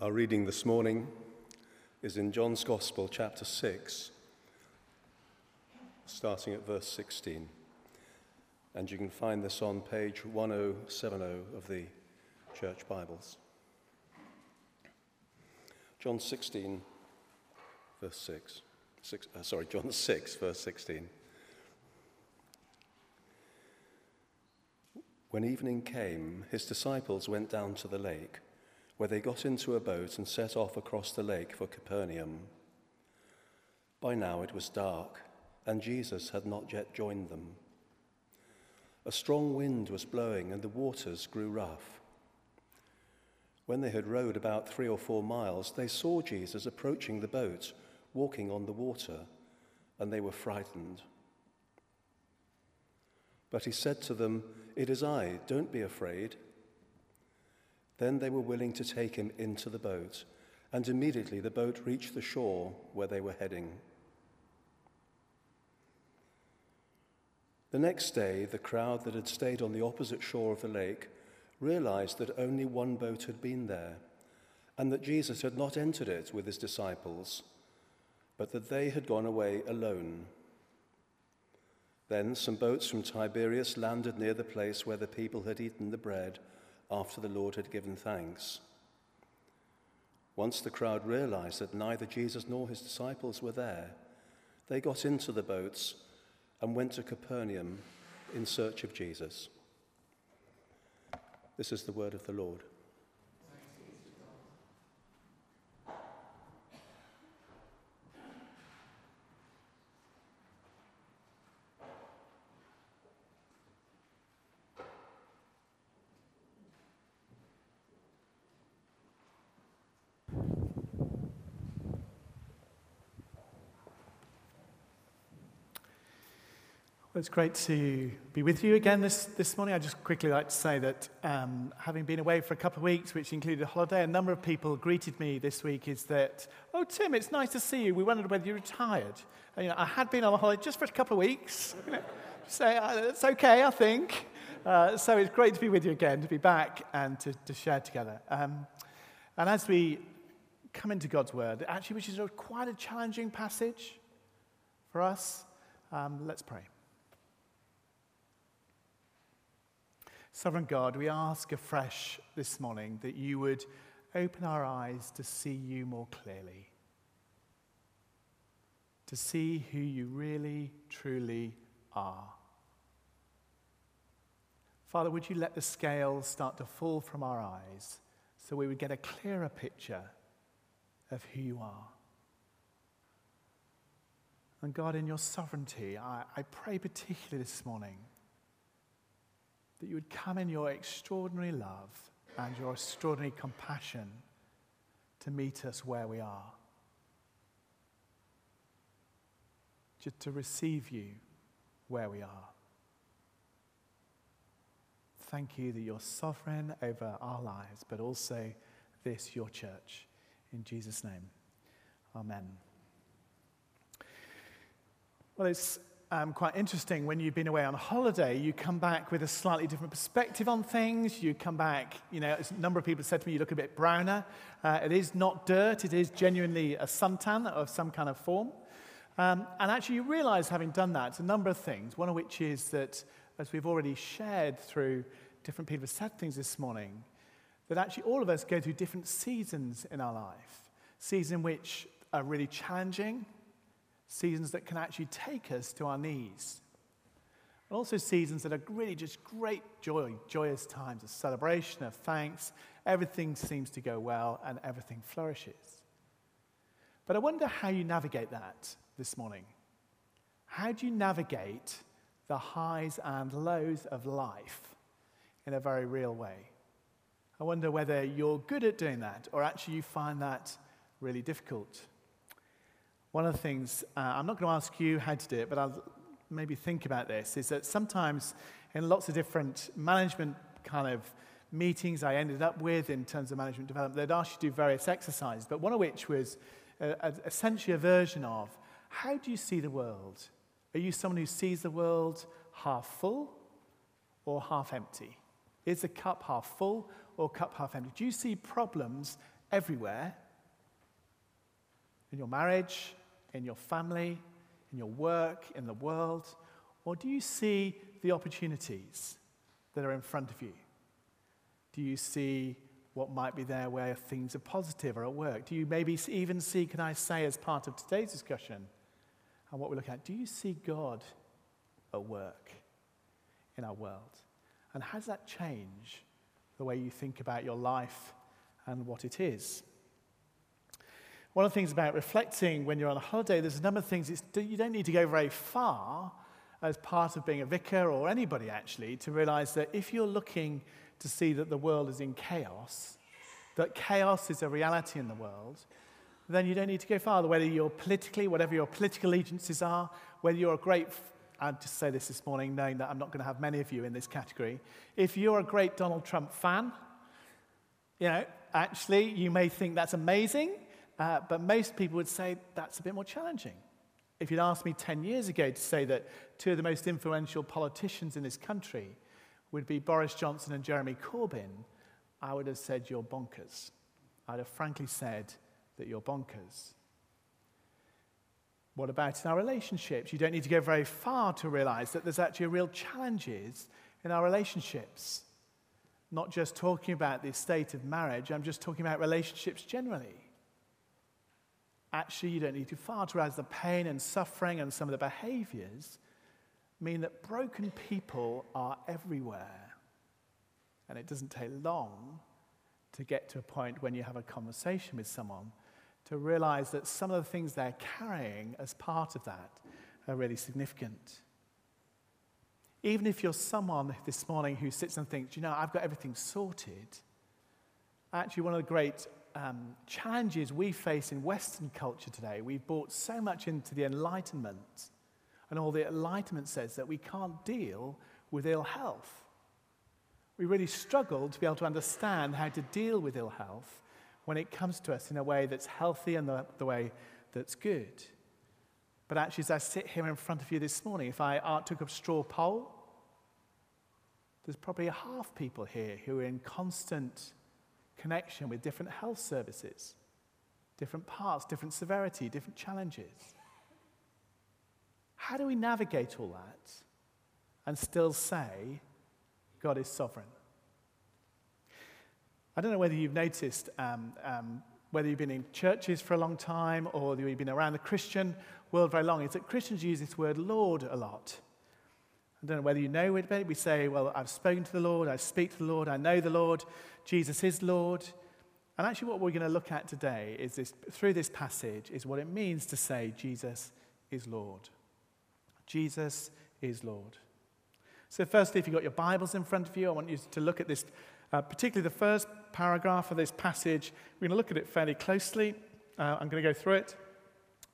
Our reading this morning is in John's Gospel, chapter 6, starting at verse 16. And you can find this on page 1070 of the Church Bibles. John 16, verse 6. six uh, sorry, John 6, verse 16. When evening came, his disciples went down to the lake where they got into a boat and set off across the lake for Capernaum. By now it was dark, and Jesus had not yet joined them. A strong wind was blowing, and the waters grew rough. When they had rowed about three or four miles, they saw Jesus approaching the boat, walking on the water, and they were frightened. But he said to them, It is I, don't be afraid. Then they were willing to take him into the boat, and immediately the boat reached the shore where they were heading. The next day, the crowd that had stayed on the opposite shore of the lake realized that only one boat had been there, and that Jesus had not entered it with his disciples, but that they had gone away alone. Then some boats from Tiberias landed near the place where the people had eaten the bread after the Lord had given thanks. Once the crowd realized that neither Jesus nor his disciples were there, they got into the boats and went to Capernaum in search of Jesus. This is the word of the Lord. It's great to be with you again this, this morning. I'd just quickly like to say that um, having been away for a couple of weeks, which included a holiday, a number of people greeted me this week is that, oh, Tim, it's nice to see you. We wondered whether you retired. And, you know, I had been on a holiday just for a couple of weeks. Know, so uh, it's okay, I think. Uh, so it's great to be with you again, to be back and to, to share together. Um, and as we come into God's Word, actually, which is a, quite a challenging passage for us, um, let's pray. Sovereign God, we ask afresh this morning that you would open our eyes to see you more clearly, to see who you really, truly are. Father, would you let the scales start to fall from our eyes so we would get a clearer picture of who you are? And God, in your sovereignty, I, I pray particularly this morning that you would come in your extraordinary love and your extraordinary compassion to meet us where we are. Just to receive you where we are. Thank you that you're sovereign over our lives, but also this, your church. In Jesus' name, amen. Well, it's um, quite interesting when you've been away on holiday, you come back with a slightly different perspective on things. You come back, you know, a number of people said to me, you look a bit browner. Uh, it is not dirt, it is genuinely a suntan of some kind of form. Um, and actually, you realize, having done that, a number of things. One of which is that, as we've already shared through different people have said things this morning, that actually all of us go through different seasons in our life. Seasons which are really challenging, seasons that can actually take us to our knees. And also seasons that are really just great joy, joyous times of celebration, of thanks. Everything seems to go well and everything flourishes. But I wonder how you navigate that this morning. How do you navigate the highs and lows of life in a very real way? I wonder whether you're good at doing that or actually you find that really difficult. One of the things, uh, I'm not going to ask you how to do it, but I'll maybe think about this, is that sometimes in lots of different management kind of meetings I ended up with in terms of management development, they'd ask you to do various exercises, but one of which was uh, essentially a version of how do you see the world? Are you someone who sees the world half full or half empty? Is the cup half full or cup half empty? Do you see problems everywhere in your marriage, in your family, in your work, in the world? Or do you see the opportunities that are in front of you? Do you see what might be there where things are positive or at work? Do you maybe even see, can I say, as part of today's discussion and what we're looking at, do you see God at work in our world? And does that change the way you think about your life and what it is? One of the things about reflecting when you're on a holiday, there's a number of things. you don't need to go very far as part of being a vicar or anybody actually to realize that if you're looking to see that the world is in chaos, that chaos is a reality in the world, then you don't need to go farther. Whether you're politically, whatever your political allegiances are, whether you're a great, I'll just say this this morning, knowing that I'm not going to have many of you in this category. If you're a great Donald Trump fan, you know, actually, you may think that's amazing. Uh, but most people would say that's a bit more challenging. If you'd asked me 10 years ago to say that two of the most influential politicians in this country would be Boris Johnson and Jeremy Corbyn, I would have said you're bonkers. I'd have frankly said that you're bonkers. What about in our relationships? You don't need to go very far to realize that there's actually real challenges in our relationships. Not just talking about the state of marriage, I'm just talking about relationships generally actually you don't need to far to realize the pain and suffering and some of the behaviors mean that broken people are everywhere. And it doesn't take long to get to a point when you have a conversation with someone to realize that some of the things they're carrying as part of that are really significant. Even if you're someone this morning who sits and thinks, you know, I've got everything sorted, actually, one of the great um, challenges we face in Western culture today. We've brought so much into the Enlightenment, and all the Enlightenment says that we can't deal with ill health. We really struggle to be able to understand how to deal with ill health when it comes to us in a way that's healthy and the, the way that's good. But actually, as I sit here in front of you this morning, if I uh, took a straw poll, there's probably half people here who are in constant connection with different health services, different parts, different severity, different challenges. How do we navigate all that and still say God is sovereign? I don't know whether you've noticed, um, um, whether you've been in churches for a long time or you've been around the Christian world very long, is that Christians use this word Lord a lot. I don't know whether you know it, but we say, well, I've spoken to the Lord, I speak to the Lord, I know the Lord, Jesus is Lord. And actually, what we're going to look at today is this, through this passage, is what it means to say Jesus is Lord. Jesus is Lord. So, firstly, if you've got your Bibles in front of you, I want you to look at this, uh, particularly the first paragraph of this passage. We're going to look at it fairly closely. Uh, I'm going to go through it.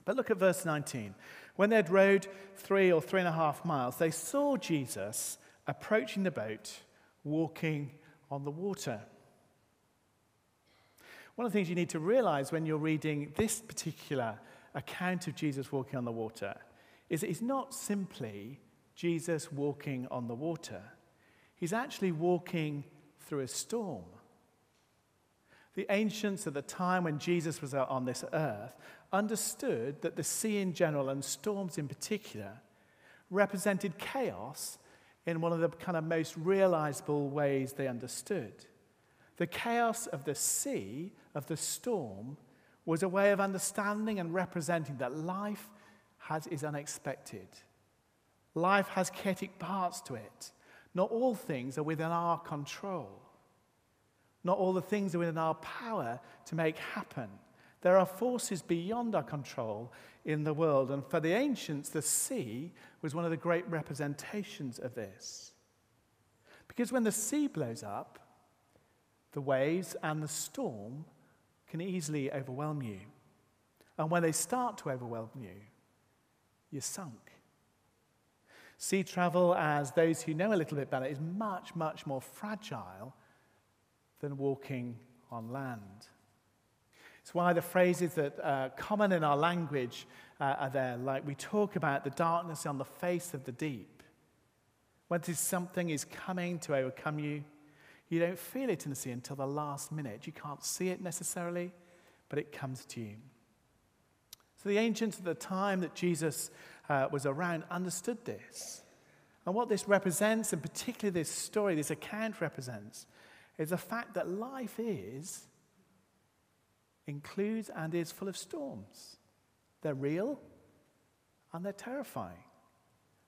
But look at verse 19. When they'd rowed three or three and a half miles, they saw Jesus approaching the boat, walking on the water. One of the things you need to realize when you're reading this particular account of Jesus walking on the water is that it's not simply Jesus walking on the water, he's actually walking through a storm. The ancients at the time when Jesus was out on this earth understood that the sea in general and storms in particular represented chaos in one of the kind of most realizable ways they understood. The chaos of the sea, of the storm, was a way of understanding and representing that life has, is unexpected. Life has chaotic parts to it. Not all things are within our control. Not all the things are within our power to make happen. There are forces beyond our control in the world. And for the ancients, the sea was one of the great representations of this. Because when the sea blows up, the waves and the storm can easily overwhelm you. And when they start to overwhelm you, you're sunk. Sea travel, as those who know a little bit better, is much, much more fragile than walking on land. It's why the phrases that are common in our language uh, are there, like we talk about the darkness on the face of the deep. When something is coming to overcome you, You don't feel it in the sea until the last minute. You can't see it necessarily, but it comes to you. So the ancients at the time that Jesus uh, was around understood this. And what this represents, and particularly this story, this account represents, is the fact that life is, includes, and is full of storms. They're real and they're terrifying.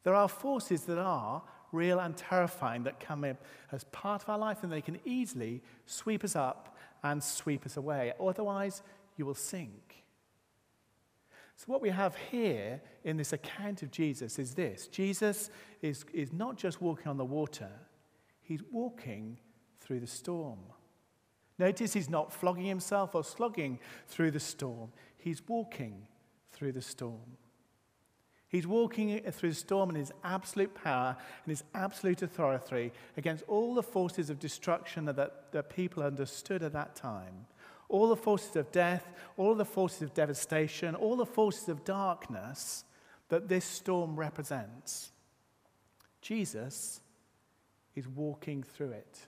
There are forces that are real and terrifying that come in as part of our life, and they can easily sweep us up and sweep us away. Otherwise, you will sink. So, what we have here in this account of Jesus is this Jesus is, is not just walking on the water, he's walking through the storm. Notice he's not flogging himself or slogging through the storm, he's walking through the storm. He's walking through the storm in his absolute power and his absolute authority against all the forces of destruction that the people understood at that time. All the forces of death, all the forces of devastation, all the forces of darkness that this storm represents. Jesus is walking through it.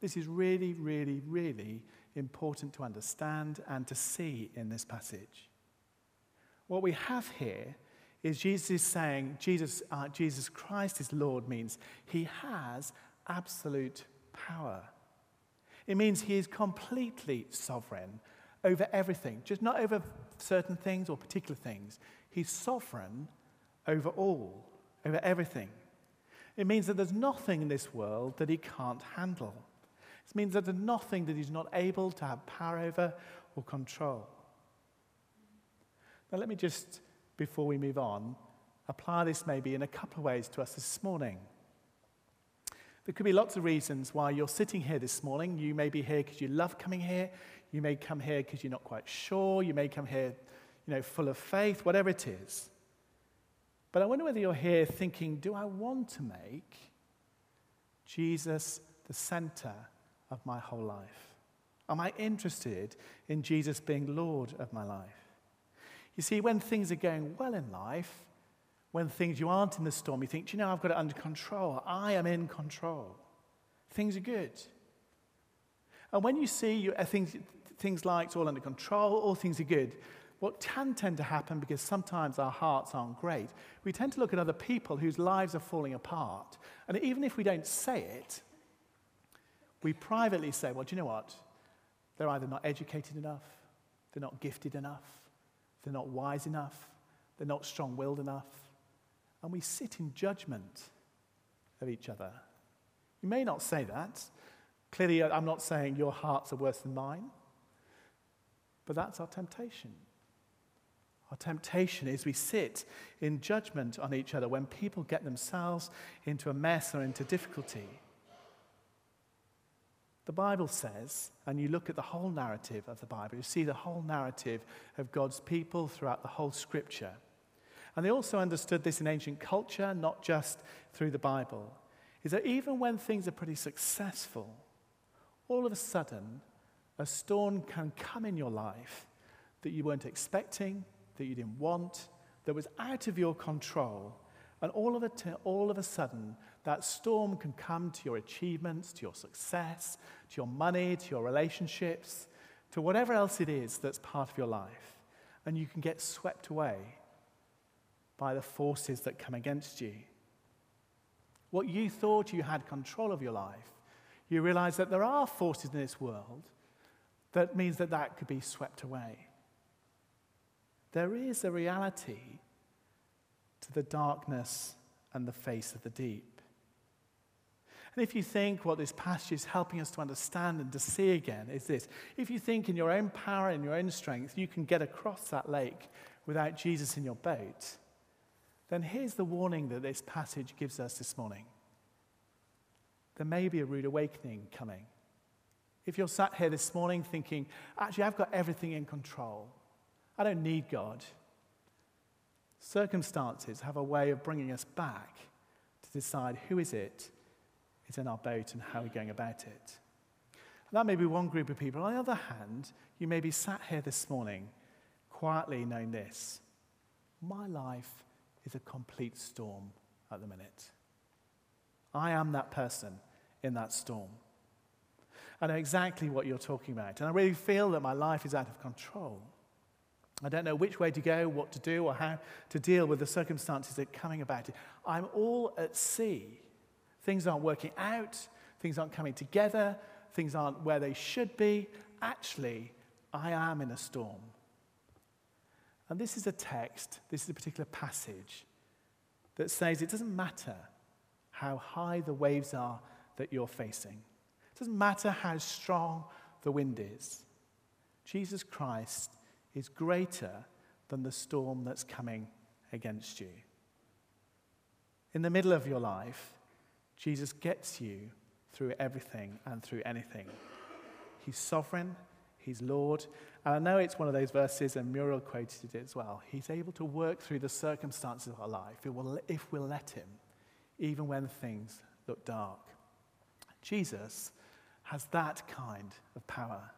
This is really, really, really important to understand and to see in this passage. What we have here is Jesus is saying Jesus, uh, Jesus Christ is Lord means he has absolute power. It means he is completely sovereign over everything, just not over certain things or particular things. He's sovereign over all, over everything. It means that there's nothing in this world that he can't handle. It means that there's nothing that he's not able to have power over or control. Now, let me just before we move on, apply this maybe in a couple of ways to us this morning. There could be lots of reasons why you're sitting here this morning. You may be here because you love coming here. You may come here because you're not quite sure. You may come here, you know, full of faith, whatever it is. But I wonder whether you're here thinking, do I want to make Jesus the center of my whole life? Am I interested in Jesus being Lord of my life? You see, when things are going well in life, when things you aren't in the storm, you think, you know, I've got it under control. I am in control. Things are good. And when you see you, uh, things, things like it's all under control, all things are good, what can tend to happen, because sometimes our hearts aren't great, we tend to look at other people whose lives are falling apart. And even if we don't say it, we privately say, well, do you know what? They're either not educated enough, they're not gifted enough, they're not wise enough. They're not strong willed enough. And we sit in judgment of each other. You may not say that. Clearly, I'm not saying your hearts are worse than mine. But that's our temptation. Our temptation is we sit in judgment on each other when people get themselves into a mess or into difficulty. The Bible says, and you look at the whole narrative of the Bible, you see the whole narrative of God's people throughout the whole scripture. And they also understood this in ancient culture, not just through the Bible, is that even when things are pretty successful, all of a sudden, a storm can come in your life that you weren't expecting, that you didn't want, that was out of your control. And all of, a t- all of a sudden, that storm can come to your achievements, to your success, to your money, to your relationships, to whatever else it is that's part of your life. And you can get swept away by the forces that come against you. What you thought you had control of your life, you realize that there are forces in this world that means that that could be swept away. There is a reality to the darkness and the face of the deep. And if you think what this passage is helping us to understand and to see again is this if you think in your own power and your own strength you can get across that lake without Jesus in your boat, then here's the warning that this passage gives us this morning. There may be a rude awakening coming. If you're sat here this morning thinking, actually, I've got everything in control, I don't need God, circumstances have a way of bringing us back to decide who is it is in our boat and how we're going about it. And that may be one group of people. On the other hand, you may be sat here this morning quietly knowing this my life is a complete storm at the minute. I am that person in that storm. I know exactly what you're talking about, and I really feel that my life is out of control. I don't know which way to go, what to do, or how to deal with the circumstances that are coming about. I'm all at sea. Things aren't working out, things aren't coming together, things aren't where they should be. Actually, I am in a storm. And this is a text, this is a particular passage that says it doesn't matter how high the waves are that you're facing, it doesn't matter how strong the wind is. Jesus Christ is greater than the storm that's coming against you. In the middle of your life, Jesus gets you through everything and through anything. He's sovereign, He's Lord. And I know it's one of those verses, and Muriel quoted it as well. He's able to work through the circumstances of our life if we'll let Him, even when things look dark. Jesus has that kind of power.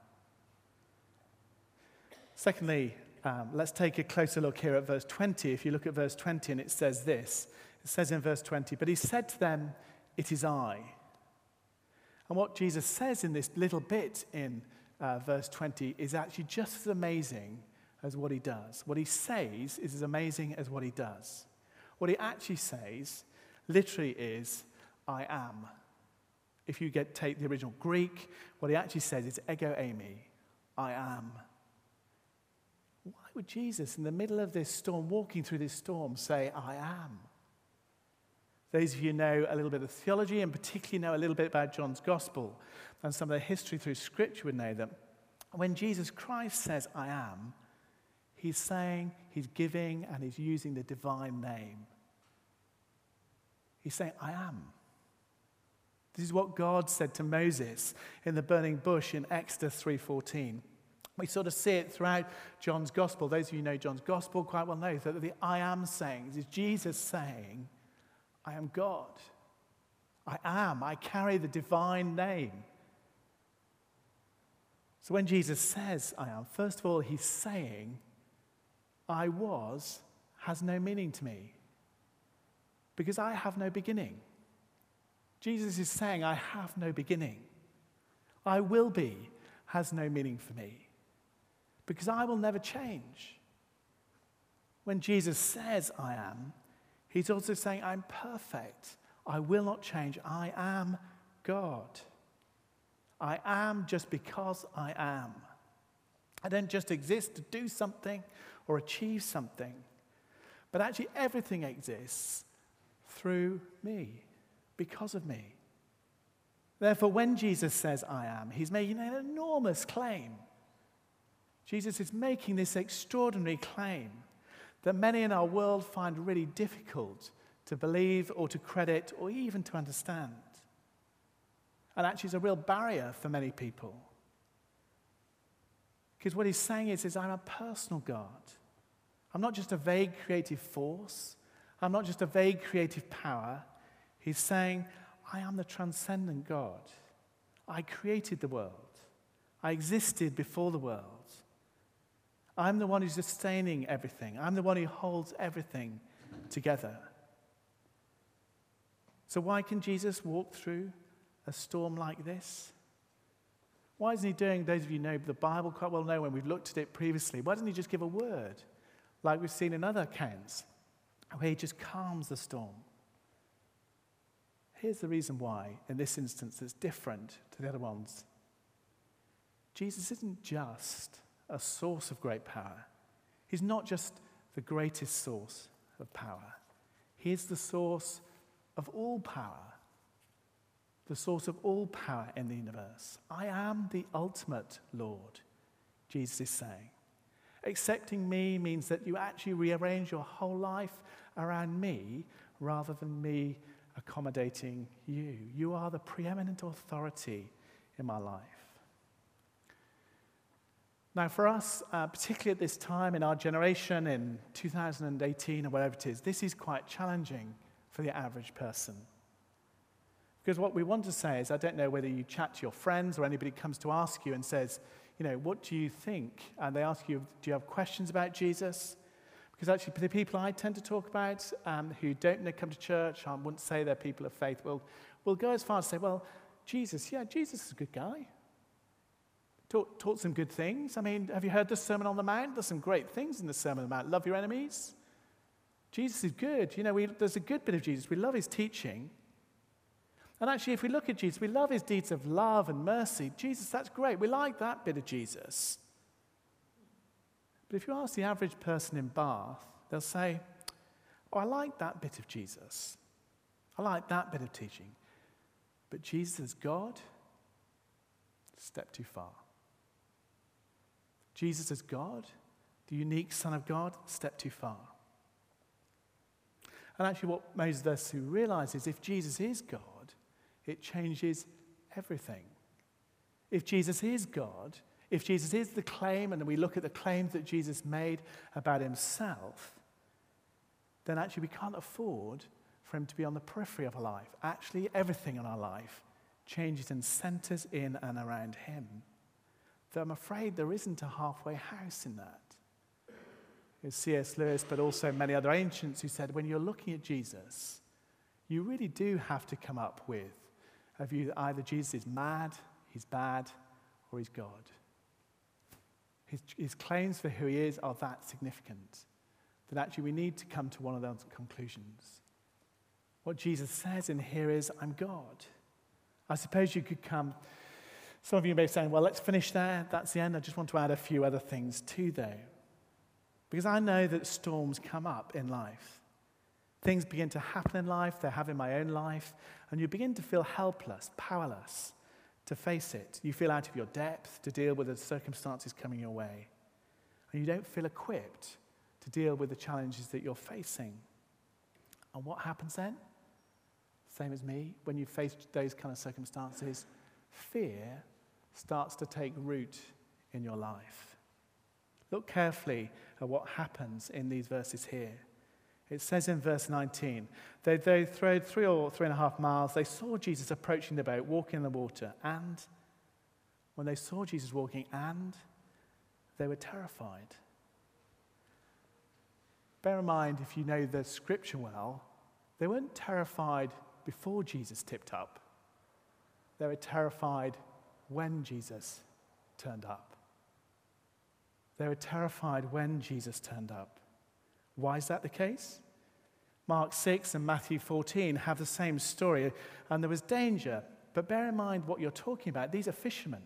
Secondly, um, let's take a closer look here at verse 20. If you look at verse 20, and it says this it says in verse 20, But he said to them, It is I. And what Jesus says in this little bit in uh, verse 20 is actually just as amazing as what he does. What he says is as amazing as what he does. What he actually says literally is, I am. If you get, take the original Greek, what he actually says is ego eimi, I am. Why would Jesus, in the middle of this storm, walking through this storm, say, I am? Those of you know a little bit of theology and particularly know a little bit about John's gospel and some of the history through scripture would know that when Jesus Christ says, I am, he's saying, he's giving, and he's using the divine name. He's saying, I am. This is what God said to Moses in the burning bush in Exodus 3:14. We sort of see it throughout John's gospel. Those of you who know John's gospel quite well know that the I am sayings is Jesus saying, I am God. I am. I carry the divine name. So when Jesus says, I am, first of all, he's saying, I was has no meaning to me because I have no beginning. Jesus is saying, I have no beginning. I will be has no meaning for me because I will never change. When Jesus says, I am, he's also saying, I'm perfect. I will not change. I am God. I am just because I am. I don't just exist to do something or achieve something, but actually everything exists through me, because of me. Therefore, when Jesus says, I am, he's making an enormous claim. Jesus is making this extraordinary claim that many in our world find really difficult to believe or to credit or even to understand. And actually, is a real barrier for many people. Because what he's saying is, is, I'm a personal God. I'm not just a vague creative force. I'm not just a vague creative power. He's saying, I am the transcendent God. I created the world. I existed before the world. I'm the one who's sustaining everything. I'm the one who holds everything together. So, why can Jesus walk through a storm like this? Why isn't he doing, those of you know the Bible quite well know when we've looked at it previously, why doesn't he just give a word like we've seen in other accounts where he just calms the storm? Here's the reason why, in this instance, it's different to the other ones. Jesus isn't just a source of great power, he's not just the greatest source of power, he is the source of all power the source of all power in the universe. I am the ultimate Lord, Jesus is saying. Accepting me means that you actually rearrange your whole life around me rather than me accommodating you. You are the preeminent authority in my life. Now, for us, uh, particularly at this time in our generation, in 2018 or whatever it is, this is quite challenging for the average person. Because what we want to say is, I don't know whether you chat to your friends or anybody comes to ask you and says, you know, what do you think? And they ask you, do you have questions about Jesus? Because actually, the people I tend to talk about um, who don't come to church, I wouldn't say they're people of faith, will, will go as far as say, well, Jesus, yeah, Jesus is a good guy. Taught, taught some good things. I mean, have you heard the Sermon on the Mount? There's some great things in the Sermon on the Mount. Love your enemies. Jesus is good. You know, we, there's a good bit of Jesus. We love his teaching. And actually, if we look at Jesus, we love his deeds of love and mercy. Jesus, that's great. We like that bit of Jesus. But if you ask the average person in Bath, they'll say, Oh, I like that bit of Jesus. I like that bit of teaching. But Jesus God, step too far. Jesus as God, the unique Son of God, step too far. And actually, what most of us who realize is if Jesus is God, it changes everything. If Jesus is God, if Jesus is the claim, and we look at the claims that Jesus made about himself, then actually we can't afford for him to be on the periphery of our life. Actually, everything in our life changes and centers in and around him. Though I'm afraid there isn't a halfway house in that. It's C.S. Lewis, but also many other ancients who said when you're looking at Jesus, you really do have to come up with a view that either Jesus is mad, he's bad, or he's God. His, his claims for who he is are that significant that actually we need to come to one of those conclusions. What Jesus says in here is, I'm God. I suppose you could come. Some of you may be saying, well, let's finish there. That's the end. I just want to add a few other things too, though. Because I know that storms come up in life. Things begin to happen in life, they have in my own life, and you begin to feel helpless, powerless to face it. You feel out of your depth to deal with the circumstances coming your way. And you don't feel equipped to deal with the challenges that you're facing. And what happens then? Same as me, when you face those kind of circumstances, fear starts to take root in your life. Look carefully at what happens in these verses here. It says in verse 19, they, they rowed three or three and a half miles. They saw Jesus approaching the boat, walking in the water. And when they saw Jesus walking, and they were terrified. Bear in mind, if you know the scripture well, they weren't terrified before Jesus tipped up. They were terrified when Jesus turned up. They were terrified when Jesus turned up. Why is that the case? Mark 6 and Matthew 14 have the same story, and there was danger. But bear in mind what you're talking about. These are fishermen.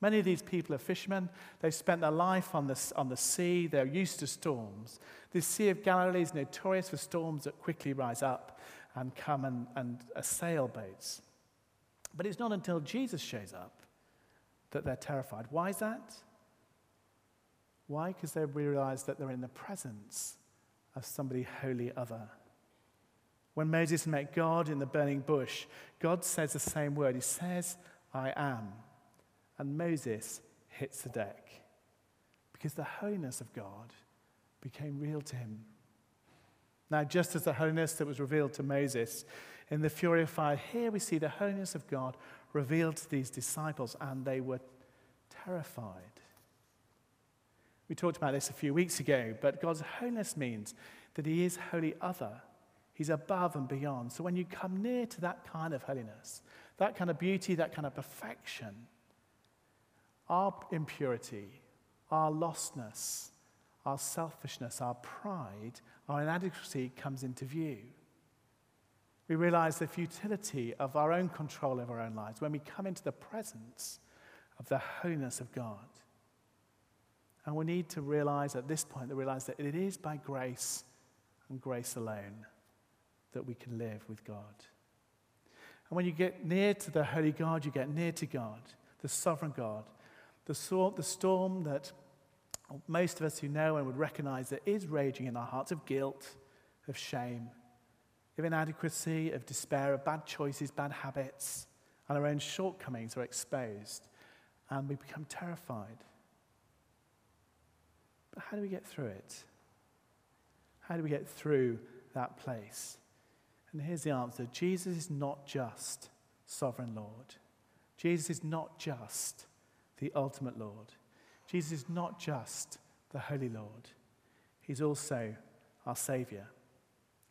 Many of these people are fishermen. They've spent their life on the, on the sea. They're used to storms. The Sea of Galilee is notorious for storms that quickly rise up and come and, and assail boats. But it's not until Jesus shows up that they're terrified. Why is that? Why? Because they realize that they're in the presence of somebody wholly other. When Moses met God in the burning bush, God says the same word. He says, I am and Moses hits the deck because the holiness of God became real to him. Now, just as the holiness that was revealed to Moses in the fury of fire, here we see the holiness of God revealed to these disciples, and they were terrified. We talked about this a few weeks ago, but God's holiness means that He is wholly other. He's above and beyond. So when you come near to that kind of holiness, that kind of beauty, that kind of perfection, our impurity, our lostness, our selfishness, our pride, our inadequacy comes into view. We realize the futility of our own control of our own lives when we come into the presence of the holiness of God. And we need to realize at this point, to realize that it is by grace and grace alone that we can live with God. And when you get near to the holy God, you get near to God, the sovereign God, the, the storm that most of us who know and would recognize that is raging in our hearts of guilt, of shame, of inadequacy, of despair, of bad choices, bad habits, and our own shortcomings are exposed, and we become terrified. But how do we get through it? How do we get through that place? And here's the answer Jesus is not just sovereign Lord, Jesus is not just the ultimate Lord. Jesus is not just the Holy Lord, He's also our Savior.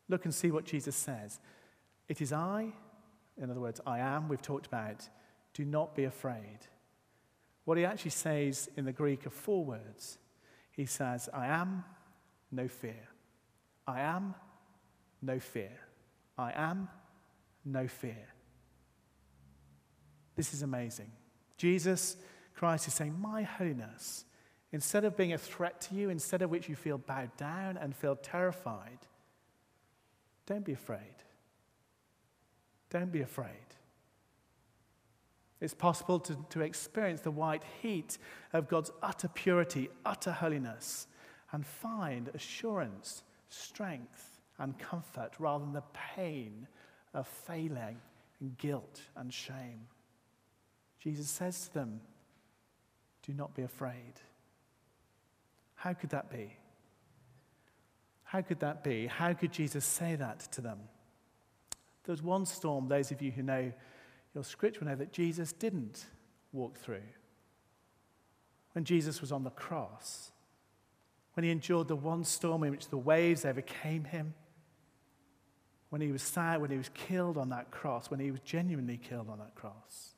Look and see what Jesus says. It is I in other words, I am, we've talked about, do not be afraid. What he actually says in the Greek are four words. He says, I am, no fear. I am, no fear. I am, no fear. This is amazing. Jesus Christ is saying, My holiness, instead of being a threat to you, instead of which you feel bowed down and feel terrified, don't be afraid. Don't be afraid. It's possible to, to experience the white heat of God's utter purity, utter holiness, and find assurance, strength, and comfort rather than the pain of failing and guilt and shame. Jesus says to them, Do not be afraid. How could that be? How could that be? How could Jesus say that to them? There was one storm, those of you who know your scripture know that Jesus didn't walk through. When Jesus was on the cross, when he endured the one storm in which the waves overcame him, when he was sad, when he was killed on that cross, when he was genuinely killed on that cross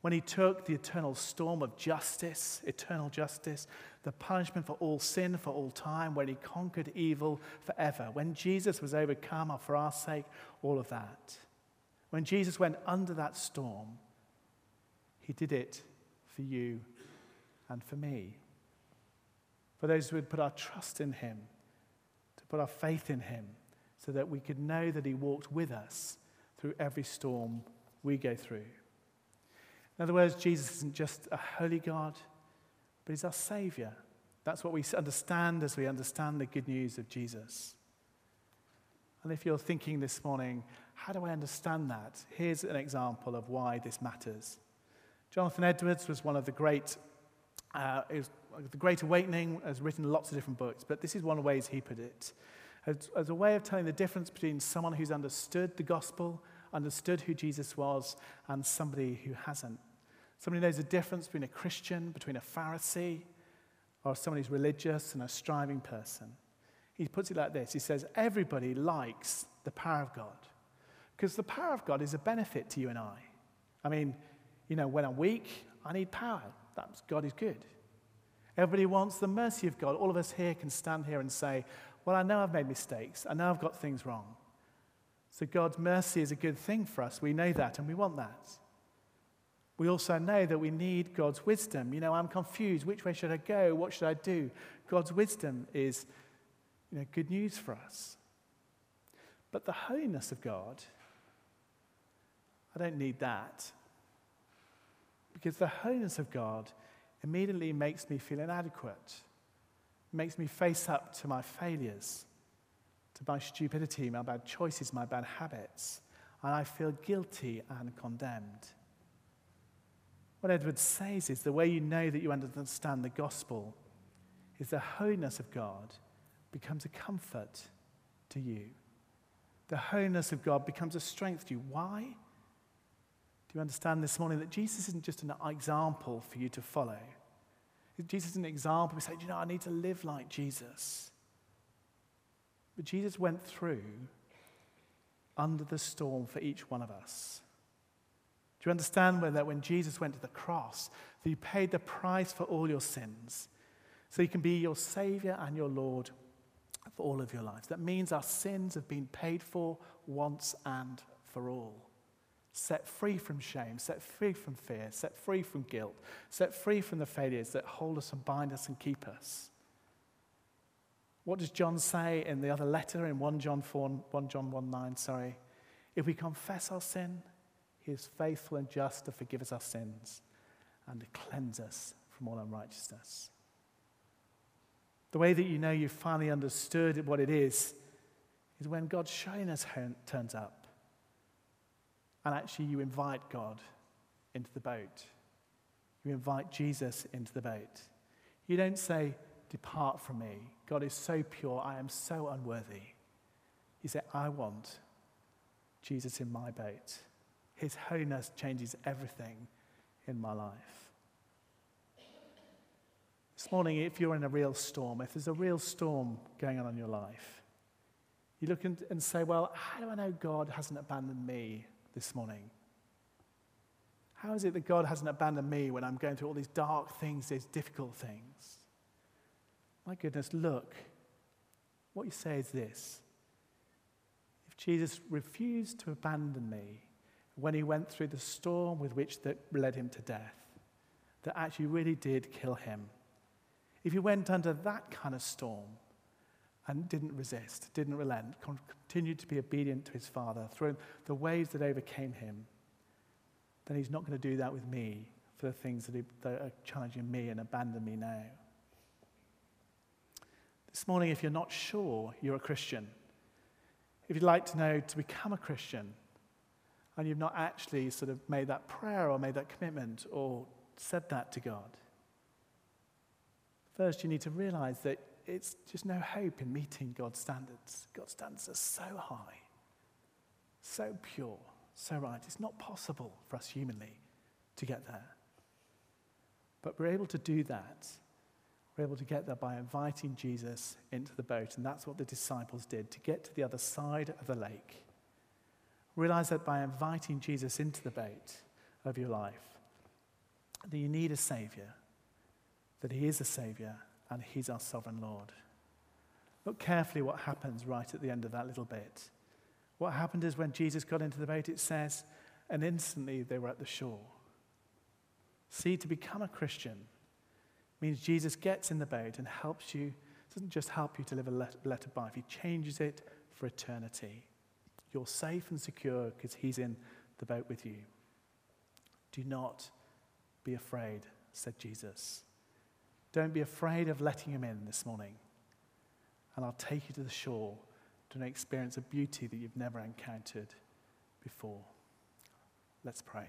when he took the eternal storm of justice, eternal justice, the punishment for all sin for all time, when he conquered evil forever, when Jesus was overcome for our sake, all of that. When Jesus went under that storm, he did it for you and for me. For those who would put our trust in him, to put our faith in him, so that we could know that he walked with us through every storm we go through. In other words, Jesus isn't just a holy God, but he's our Savior. That's what we understand as we understand the good news of Jesus. And if you're thinking this morning, how do I understand that? Here's an example of why this matters. Jonathan Edwards was one of the great, uh, the Great Awakening, has written lots of different books, but this is one of the ways he put it. As, as a way of telling the difference between someone who's understood the gospel, understood who Jesus was, and somebody who hasn't. Somebody knows the difference between a Christian, between a Pharisee, or someone who's religious and a striving person. He puts it like this He says, Everybody likes the power of God because the power of God is a benefit to you and I. I mean, you know, when I'm weak, I need power. That's, God is good. Everybody wants the mercy of God. All of us here can stand here and say, Well, I know I've made mistakes. I know I've got things wrong. So God's mercy is a good thing for us. We know that and we want that we also know that we need God's wisdom. You know, I'm confused. Which way should I go? What should I do? God's wisdom is you know, good news for us. But the holiness of God, I don't need that. Because the holiness of God immediately makes me feel inadequate, makes me face up to my failures, to my stupidity, my bad choices, my bad habits, and I feel guilty and condemned. What Edward says is the way you know that you understand the gospel is the holiness of God becomes a comfort to you. The holiness of God becomes a strength to you. Why? Do you understand this morning that Jesus isn't just an example for you to follow? Jesus is an example. We say, you know, I need to live like Jesus. But Jesus went through under the storm for each one of us. Do you understand that when Jesus went to the cross, that he paid the price for all your sins? So he can be your Savior and your Lord for all of your lives. That means our sins have been paid for once and for all. Set free from shame, set free from fear, set free from guilt, set free from the failures that hold us and bind us and keep us. What does John say in the other letter in 1 John 4, 1 John 1 9, sorry? If we confess our sin, he is faithful and just to forgive us our sins and to cleanse us from all unrighteousness. The way that you know you've finally understood what it is is when God's shyness turns up and actually you invite God into the boat. You invite Jesus into the boat. You don't say, Depart from me. God is so pure, I am so unworthy. You say, I want Jesus in my boat. His holiness changes everything in my life. This morning, if you're in a real storm, if there's a real storm going on in your life, you look and say, Well, how do I know God hasn't abandoned me this morning? How is it that God hasn't abandoned me when I'm going through all these dark things, these difficult things? My goodness, look. What you say is this If Jesus refused to abandon me when he went through the storm with which that led him to death, that actually really did kill him, if he went under that kind of storm and didn't resist, didn't relent, continued to be obedient to his Father through the ways that overcame him, then he's not going to do that with me for the things that, he, that are challenging me and abandon me now. This morning, if you're not sure you're a Christian, if you'd like to know to become a Christian, and you've not actually sort of made that prayer or made that commitment or said that to God, first you need to realize that it's just no hope in meeting God's standards. God's standards are so high, so pure, so right. It's not possible for us humanly to get there. But we're able to do that. We're able to get there by inviting Jesus into the boat. And that's what the disciples did to get to the other side of the lake. Realize that by inviting Jesus into the boat of your life, that you need a Savior, that He is a Savior, and He's our sovereign Lord. Look carefully what happens right at the end of that little bit. What happened is when Jesus got into the boat, it says, and instantly they were at the shore. See, to become a Christian means Jesus gets in the boat and helps you, doesn't just help you to live a letter life, He changes it for eternity. You're safe and secure because He's in the boat with you. Do not be afraid, said Jesus. Don't be afraid of letting him in this morning. And I'll take you to the shore to an experience of beauty that you've never encountered before. Let's pray.